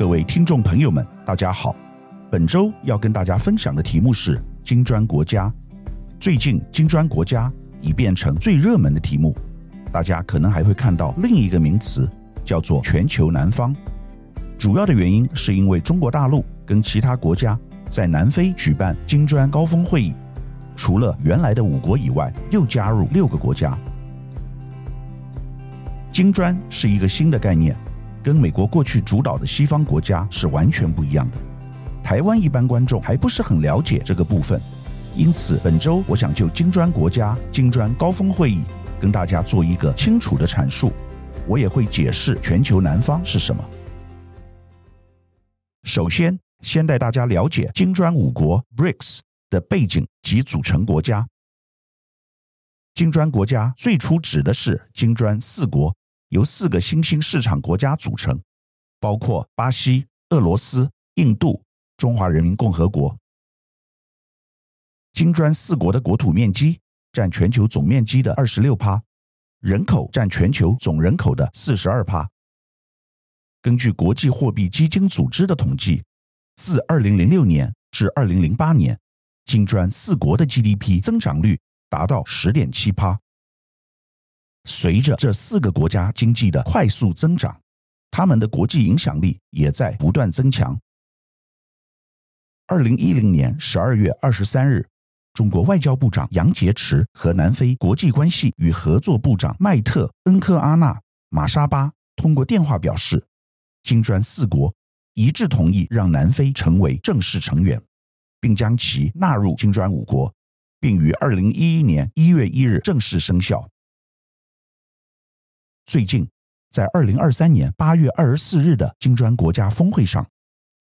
各位听众朋友们，大家好。本周要跟大家分享的题目是金砖国家。最近，金砖国家已变成最热门的题目，大家可能还会看到另一个名词，叫做全球南方。主要的原因是因为中国大陆跟其他国家在南非举办金砖高峰会议，除了原来的五国以外，又加入六个国家。金砖是一个新的概念，跟美国过去主导的西方国家是完全不一样的。台湾一般观众还不是很了解这个部分，因此本周我想就金砖国家、金砖高峰会议跟大家做一个清楚的阐述。我也会解释全球南方是什么。首先，先带大家了解金砖五国 BRICS 的背景及组成国家。金砖国家最初指的是金砖四国。由四个新兴市场国家组成，包括巴西、俄罗斯、印度、中华人民共和国。金砖四国的国土面积占全球总面积的二十六趴，人口占全球总人口的四十二趴。根据国际货币基金组织的统计，自二零零六年至二零零八年，金砖四国的 GDP 增长率达到十点七趴。随着这四个国家经济的快速增长，他们的国际影响力也在不断增强。二零一零年十二月二十三日，中国外交部长杨洁篪和南非国际关系与合作部长迈特·恩科阿纳·马沙巴通过电话表示，金砖四国一致同意让南非成为正式成员，并将其纳入金砖五国，并于二零一一年一月一日正式生效。最近，在二零二三年八月二十四日的金砖国家峰会上，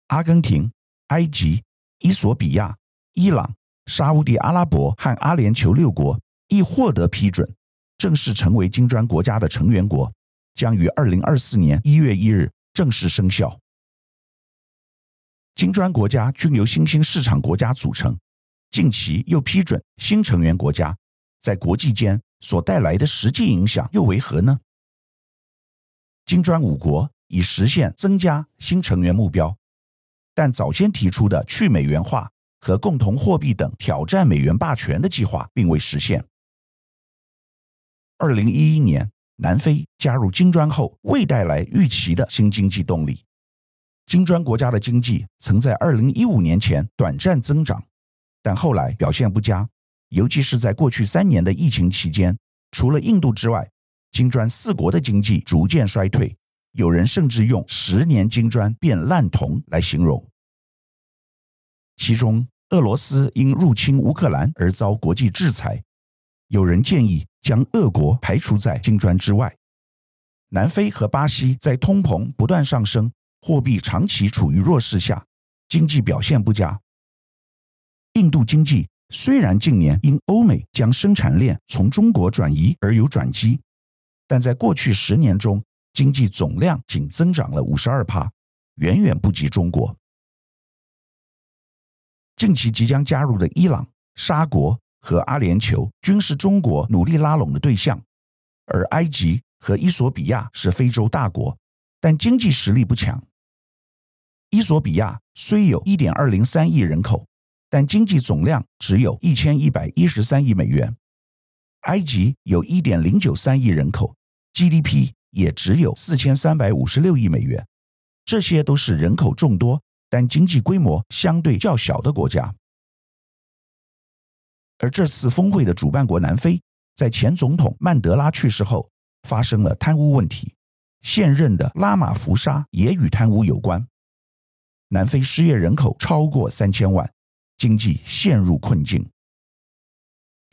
阿根廷、埃及、伊索比亚、伊朗、沙乌地阿拉伯和阿联酋六国亦获得批准，正式成为金砖国家的成员国，将于二零二四年一月一日正式生效。金砖国家均由新兴市场国家组成，近期又批准新成员国家，在国际间所带来的实际影响又为何呢？金砖五国已实现增加新成员目标，但早先提出的去美元化和共同货币等挑战美元霸权的计划并未实现。二零一一年，南非加入金砖后，未带来预期的新经济动力。金砖国家的经济曾在二零一五年前短暂增长，但后来表现不佳，尤其是在过去三年的疫情期间，除了印度之外。金砖四国的经济逐渐衰退，有人甚至用“十年金砖变烂铜”来形容。其中，俄罗斯因入侵乌克兰而遭国际制裁，有人建议将俄国排除在金砖之外。南非和巴西在通膨不断上升、货币长期处于弱势下，经济表现不佳。印度经济虽然近年因欧美将生产链从中国转移而有转机。但在过去十年中，经济总量仅增长了五十二帕，远远不及中国。近期即将加入的伊朗、沙国和阿联酋均是中国努力拉拢的对象，而埃及和伊索比亚是非洲大国，但经济实力不强。伊索比亚虽有一点二零三亿人口，但经济总量只有一千一百一十三亿美元。埃及有1.093亿人口，GDP 也只有4356亿美元，这些都是人口众多但经济规模相对较小的国家。而这次峰会的主办国南非，在前总统曼德拉去世后，发生了贪污问题，现任的拉马福沙也与贪污有关。南非失业人口超过三千万，经济陷入困境。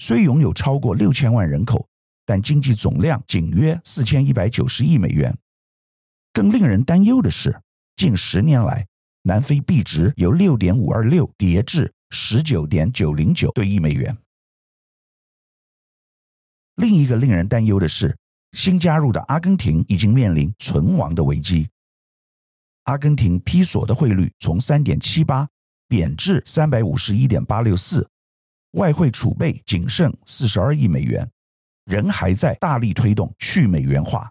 虽拥有超过六千万人口，但经济总量仅约四千一百九十亿美元。更令人担忧的是，近十年来，南非币值由六点五二六跌至十九点九零九对一美元。另一个令人担忧的是，新加入的阿根廷已经面临存亡的危机。阿根廷披索的汇率从三点七八贬至三百五十一点八六四。外汇储备仅剩四十二亿美元，仍还在大力推动去美元化。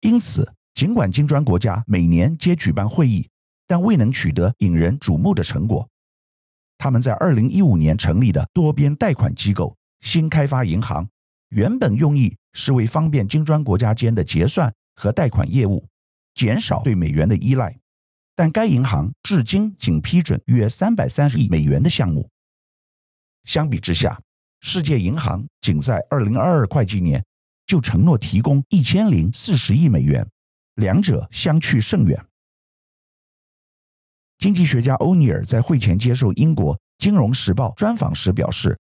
因此，尽管金砖国家每年皆举办会议，但未能取得引人瞩目的成果。他们在二零一五年成立的多边贷款机构新开发银行，原本用意是为方便金砖国家间的结算和贷款业务，减少对美元的依赖。但该银行至今仅批准约三百三十亿美元的项目。相比之下，世界银行仅在二零二二会计年就承诺提供一千零四十亿美元，两者相去甚远。经济学家欧尼尔在会前接受英国《金融时报》专访时表示，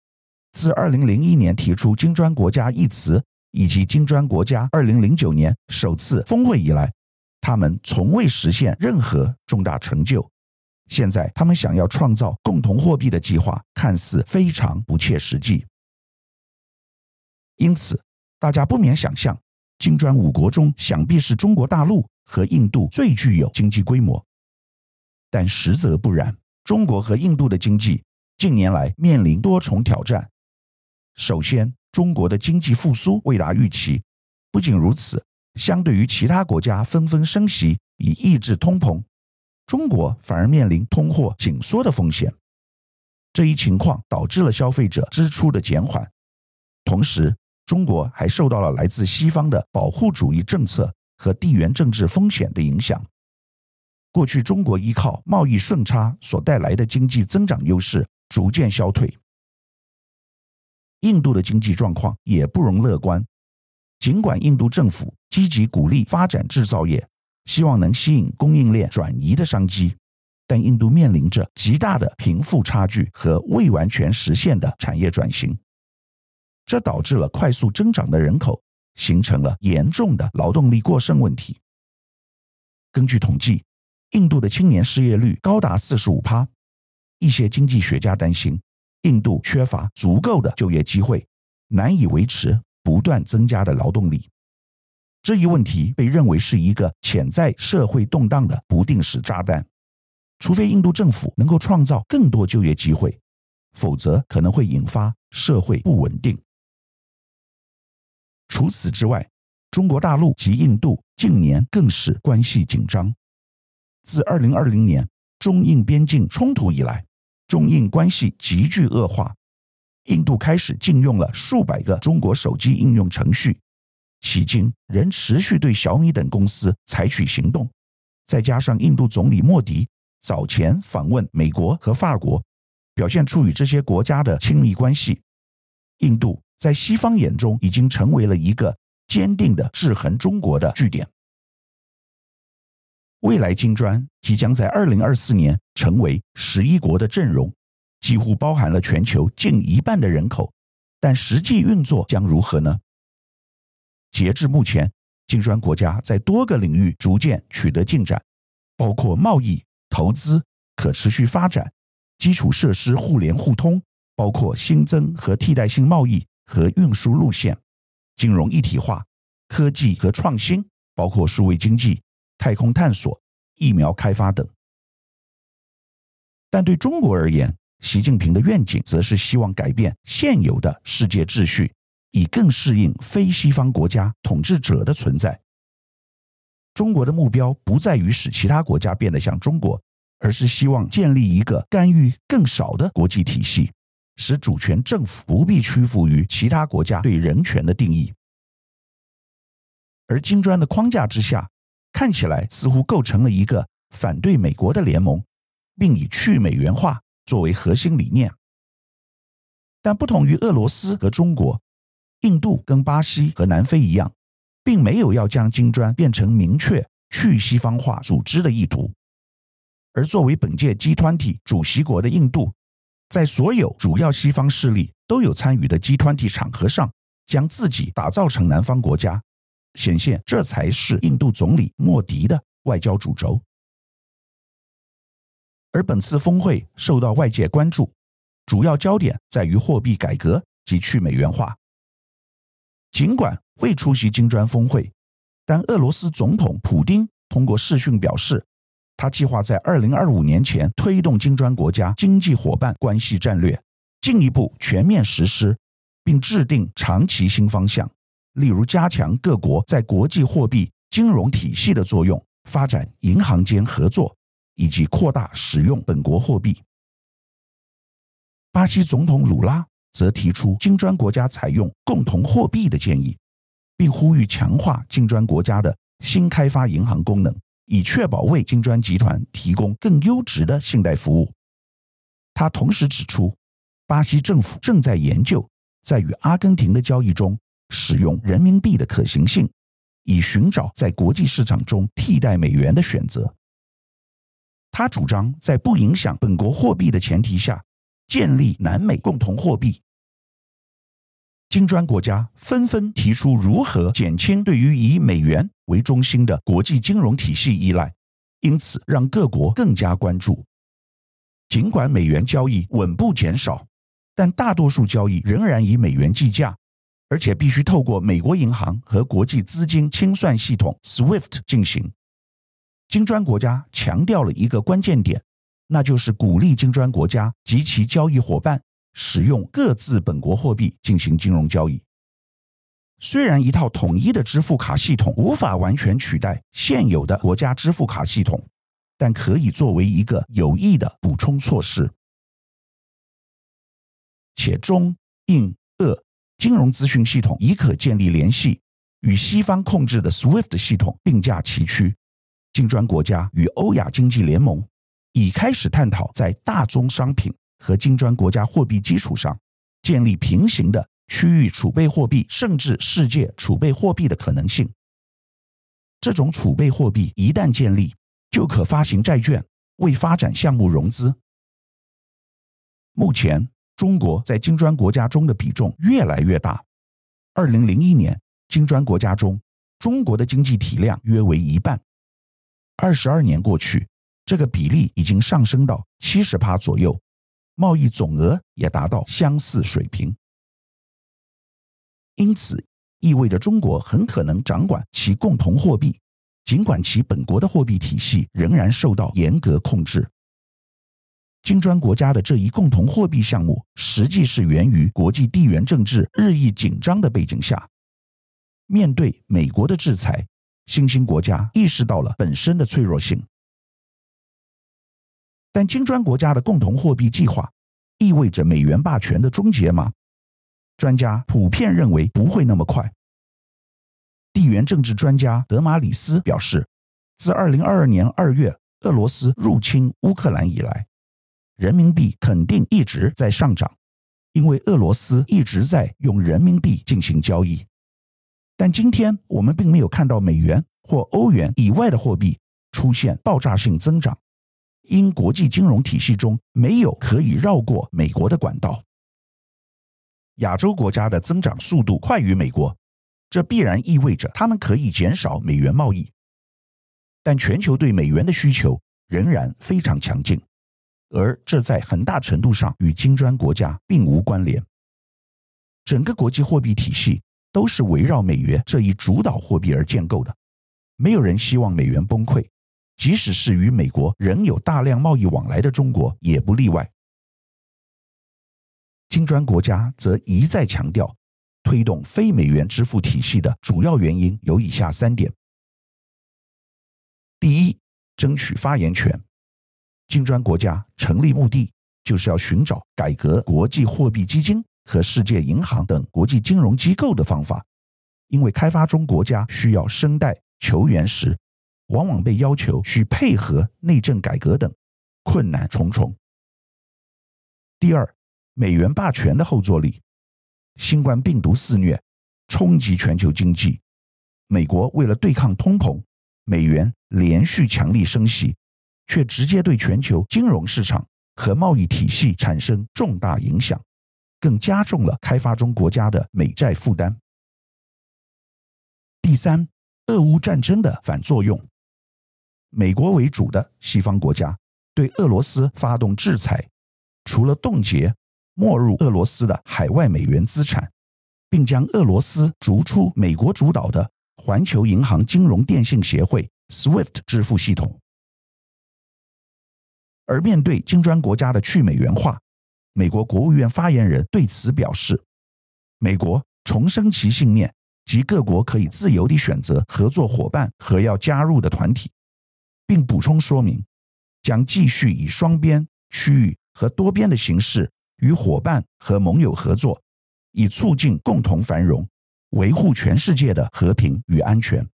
自二零零一年提出“金砖国家”一词，以及“金砖国家”二零零九年首次峰会以来，他们从未实现任何重大成就。现在，他们想要创造共同货币的计划，看似非常不切实际。因此，大家不免想象，金砖五国中，想必是中国大陆和印度最具有经济规模。但实则不然，中国和印度的经济近年来面临多重挑战。首先，中国的经济复苏未达预期；不仅如此，相对于其他国家纷纷升息以抑制通膨。中国反而面临通货紧缩的风险，这一情况导致了消费者支出的减缓，同时中国还受到了来自西方的保护主义政策和地缘政治风险的影响。过去中国依靠贸易顺差所带来的经济增长优势逐渐消退。印度的经济状况也不容乐观，尽管印度政府积极鼓励发展制造业。希望能吸引供应链转移的商机，但印度面临着极大的贫富差距和未完全实现的产业转型，这导致了快速增长的人口形成了严重的劳动力过剩问题。根据统计，印度的青年失业率高达四十五趴，一些经济学家担心印度缺乏足够的就业机会，难以维持不断增加的劳动力。这一问题被认为是一个潜在社会动荡的不定时炸弹，除非印度政府能够创造更多就业机会，否则可能会引发社会不稳定。除此之外，中国大陆及印度近年更是关系紧张。自二零二零年中印边境冲突以来，中印关系急剧恶化，印度开始禁用了数百个中国手机应用程序。迄今仍持续对小米等公司采取行动，再加上印度总理莫迪早前访问美国和法国，表现出与这些国家的亲密关系，印度在西方眼中已经成为了一个坚定的制衡中国的据点。未来金砖即将在二零二四年成为十一国的阵容，几乎包含了全球近一半的人口，但实际运作将如何呢？截至目前，金砖国家在多个领域逐渐取得进展，包括贸易、投资、可持续发展、基础设施互联互通，包括新增和替代性贸易和运输路线、金融一体化、科技和创新，包括数位经济、太空探索、疫苗开发等。但对中国而言，习近平的愿景则是希望改变现有的世界秩序。以更适应非西方国家统治者的存在。中国的目标不在于使其他国家变得像中国，而是希望建立一个干预更少的国际体系，使主权政府不必屈服于其他国家对人权的定义。而金砖的框架之下，看起来似乎构成了一个反对美国的联盟，并以去美元化作为核心理念。但不同于俄罗斯和中国。印度跟巴西和南非一样，并没有要将金砖变成明确去西方化组织的意图。而作为本届 G20 主席国的印度，在所有主要西方势力都有参与的 G20 场合上，将自己打造成南方国家，显现这才是印度总理莫迪的外交主轴。而本次峰会受到外界关注，主要焦点在于货币改革及去美元化。尽管未出席金砖峰会，但俄罗斯总统普丁通过视讯表示，他计划在二零二五年前推动金砖国家经济伙伴关系战略，进一步全面实施，并制定长期新方向，例如加强各国在国际货币金融体系的作用，发展银行间合作，以及扩大使用本国货币。巴西总统鲁拉则提出金砖国家采用共同货币的建议，并呼吁强化金砖国家的新开发银行功能，以确保为金砖集团提供更优质的信贷服务。他同时指出，巴西政府正在研究在与阿根廷的交易中使用人民币的可行性，以寻找在国际市场中替代美元的选择。他主张在不影响本国货币的前提下建立南美共同货币。金砖国家纷纷提出如何减轻对于以美元为中心的国际金融体系依赖，因此让各国更加关注。尽管美元交易稳步减少，但大多数交易仍然以美元计价，而且必须透过美国银行和国际资金清算系统 SWIFT 进行。金砖国家强调了一个关键点，那就是鼓励金砖国家及其交易伙伴使用各自本国货币进行金融交易。虽然一套统一的支付卡系统无法完全取代现有的国家支付卡系统，但可以作为一个有益的补充措施。且中、印、俄金融资讯系统已可建立联系，与西方控制的 SWIFT 系统并驾齐驱。金砖国家与欧亚经济联盟已开始探讨在大宗商品和金砖国家货币基础上建立平行的区域储备货币，甚至世界储备货币的可能性。这种储备货币一旦建立，就可发行债券为发展项目融资。目前，中国在金砖国家中的比重越来越大。二零零一年，金砖国家中中国的经济体量约为一半。二十二年过去，这个比例已经上升到七十趴左右，贸易总额也达到相似水平。因此，意味着中国很可能掌管其共同货币，尽管其本国的货币体系仍然受到严格控制。金砖国家的这一共同货币项目，实际是源于国际地缘政治日益紧张的背景下，面对美国的制裁。新兴国家意识到了本身的脆弱性，但金砖国家的共同货币计划意味着美元霸权的终结吗？专家普遍认为不会那么快。地缘政治专家德马里斯表示，自二零二二年二月俄罗斯入侵乌克兰以来，人民币肯定一直在上涨，因为俄罗斯一直在用人民币进行交易。但今天我们并没有看到美元或欧元以外的货币出现爆炸性增长，因国际金融体系中没有可以绕过美国的管道。亚洲国家的增长速度快于美国，这必然意味着他们可以减少美元贸易。但全球对美元的需求仍然非常强劲，而这在很大程度上与金砖国家并无关联。整个国际货币体系。都是围绕美元这一主导货币而建构的，没有人希望美元崩溃，即使是与美国仍有大量贸易往来的中国也不例外。金砖国家则一再强调，推动非美元支付体系的主要原因有以下三点：第一，争取发言权。金砖国家成立目的就是要寻找改革国际货币基金。和世界银行等国际金融机构的方法，因为开发中国家需要声带求援时，往往被要求去配合内政改革等，困难重重。第二，美元霸权的后坐力，新冠病毒肆虐，冲击全球经济，美国为了对抗通膨，美元连续强力升息，却直接对全球金融市场和贸易体系产生重大影响。更加重了开发中国家的美债负担。第三，俄乌战争的反作用，美国为主的西方国家对俄罗斯发动制裁，除了冻结没入俄罗斯的海外美元资产，并将俄罗斯逐出美国主导的环球银行金融电信协会 SWIFT 支付系统，而面对金砖国家的去美元化。美国国务院发言人对此表示：“美国重申其信念，及各国可以自由地选择合作伙伴和要加入的团体，并补充说明，将继续以双边、区域和多边的形式与伙伴和盟友合作，以促进共同繁荣，维护全世界的和平与安全。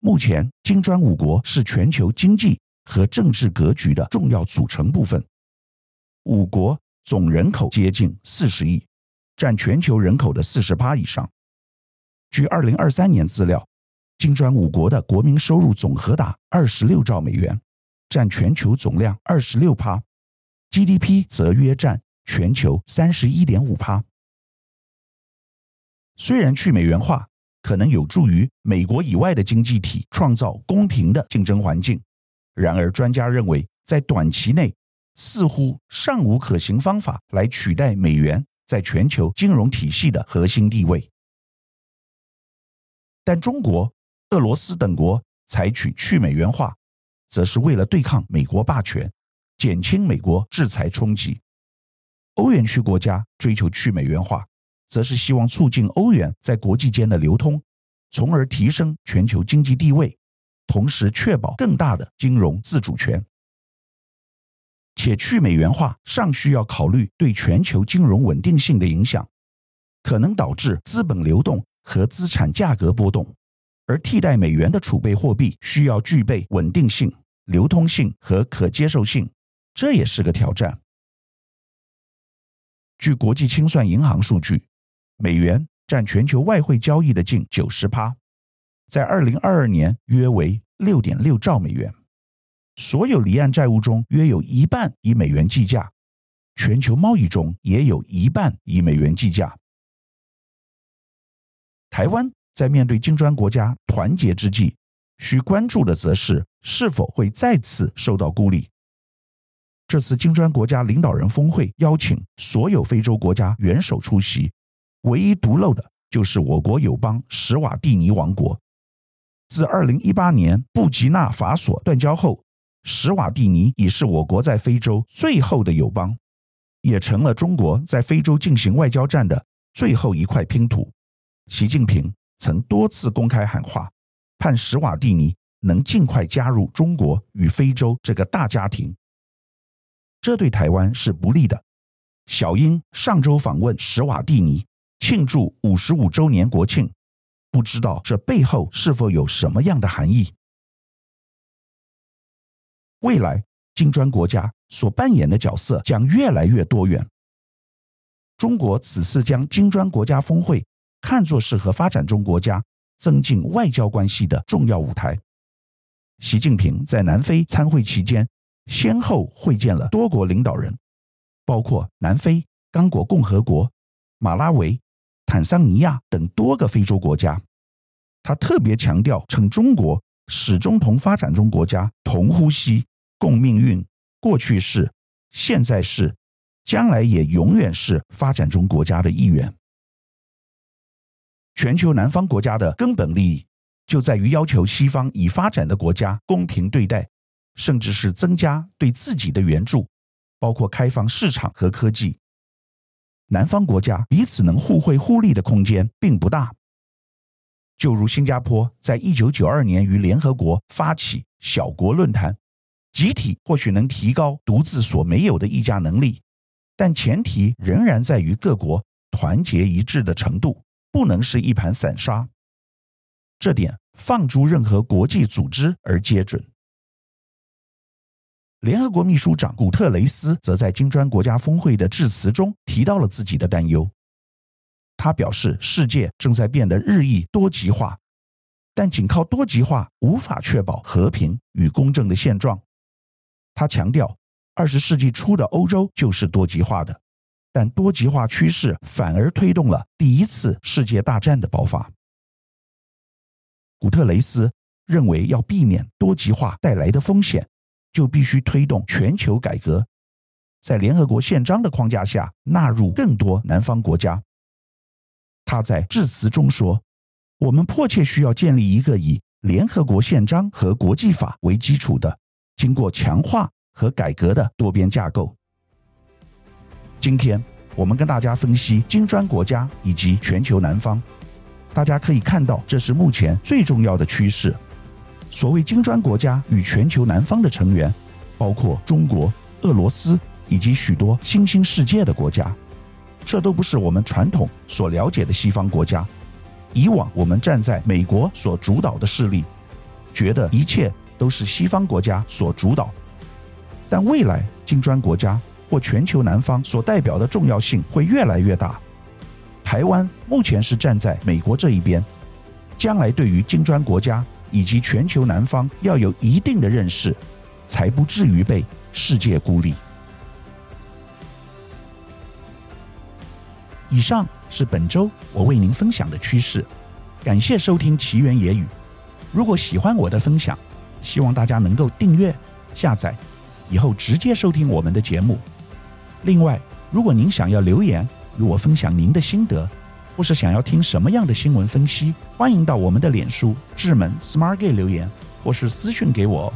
目前，金砖五国是全球经济和政治格局的重要组成部分。五国总人口接近四十亿，占全球人口的四十八以上。据二零二三年资料，金砖五国的国民收入总和达二十六兆美元，占全球总量二十六趴，GDP 则约占全球三十一点五趴。虽然去美元化，可能有助于美国以外的经济体创造公平的竞争环境。然而，专家认为，在短期内似乎尚无可行方法来取代美元在全球金融体系的核心地位。但中国、俄罗斯等国采取去美元化，则是为了对抗美国霸权，减轻美国制裁冲击。欧元区国家追求去美元化。则是希望促进欧元在国际间的流通，从而提升全球经济地位，同时确保更大的金融自主权。且去美元化尚需要考虑对全球金融稳定性的影响，可能导致资本流动和资产价格波动，而替代美元的储备货币需要具备稳定性、流通性和可接受性，这也是个挑战。据国际清算银行数据。美元占全球外汇交易的近九十趴，在二零二二年约为六点六兆美元。所有离岸债务中约有一半以美元计价，全球贸易中也有一半以美元计价。台湾在面对金砖国家团结之际，需关注的则是是否会再次受到孤立。这次金砖国家领导人峰会邀请所有非洲国家元首出席。唯一独漏的就是我国友邦史瓦蒂尼王国。自二零一八年布吉纳法索断交后，史瓦蒂尼已是我国在非洲最后的友邦，也成了中国在非洲进行外交战的最后一块拼图。习近平曾多次公开喊话，盼史瓦蒂尼能尽快加入中国与非洲这个大家庭。这对台湾是不利的。小英上周访问史瓦蒂尼。庆祝五十五周年国庆，不知道这背后是否有什么样的含义？未来金砖国家所扮演的角色将越来越多元。中国此次将金砖国家峰会看作是和发展中国家增进外交关系的重要舞台。习近平在南非参会期间，先后会见了多国领导人，包括南非、刚果共和国、马拉维。坦桑尼亚等多个非洲国家，他特别强调，称中国始终同发展中国家同呼吸、共命运，过去是，现在是，将来也永远是发展中国家的一员。全球南方国家的根本利益，就在于要求西方已发展的国家公平对待，甚至是增加对自己的援助，包括开放市场和科技。南方国家彼此能互惠互利的空间并不大。就如新加坡在一九九二年于联合国发起小国论坛，集体或许能提高独自所没有的议价能力，但前提仍然在于各国团结一致的程度，不能是一盘散沙。这点放诸任何国际组织而皆准。联合国秘书长古特雷斯则在金砖国家峰会的致辞中提到了自己的担忧。他表示，世界正在变得日益多极化，但仅靠多极化无法确保和平与公正的现状。他强调，二十世纪初的欧洲就是多极化的，但多极化趋势反而推动了第一次世界大战的爆发。古特雷斯认为，要避免多极化带来的风险。就必须推动全球改革，在联合国宪章的框架下纳入更多南方国家。他在致辞中说：“我们迫切需要建立一个以联合国宪章和国际法为基础的、经过强化和改革的多边架构。”今天我们跟大家分析金砖国家以及全球南方。大家可以看到，这是目前最重要的趋势。所谓金砖国家与全球南方的成员，包括中国、俄罗斯以及许多新兴世界的国家，这都不是我们传统所了解的西方国家。以往我们站在美国所主导的势力，觉得一切都是西方国家所主导。但未来金砖国家或全球南方所代表的重要性会越来越大。台湾目前是站在美国这一边，将来对于金砖国家以及全球南方要有一定的认识，才不至于被世界孤立。以上是本周我为您分享的趋势，感谢收听奇缘野语。如果喜欢我的分享，希望大家能够订阅、下载，以后直接收听我们的节目。另外，如果您想要留言，与我分享您的心得，或是想要听什么样的新闻分析，欢迎到我们的脸书智门 Smart Gay 留言，或是私讯给我。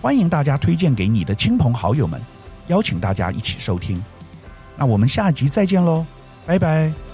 欢迎大家推荐给你的亲朋好友们，邀请大家一起收听。那我们下集再见喽，拜拜。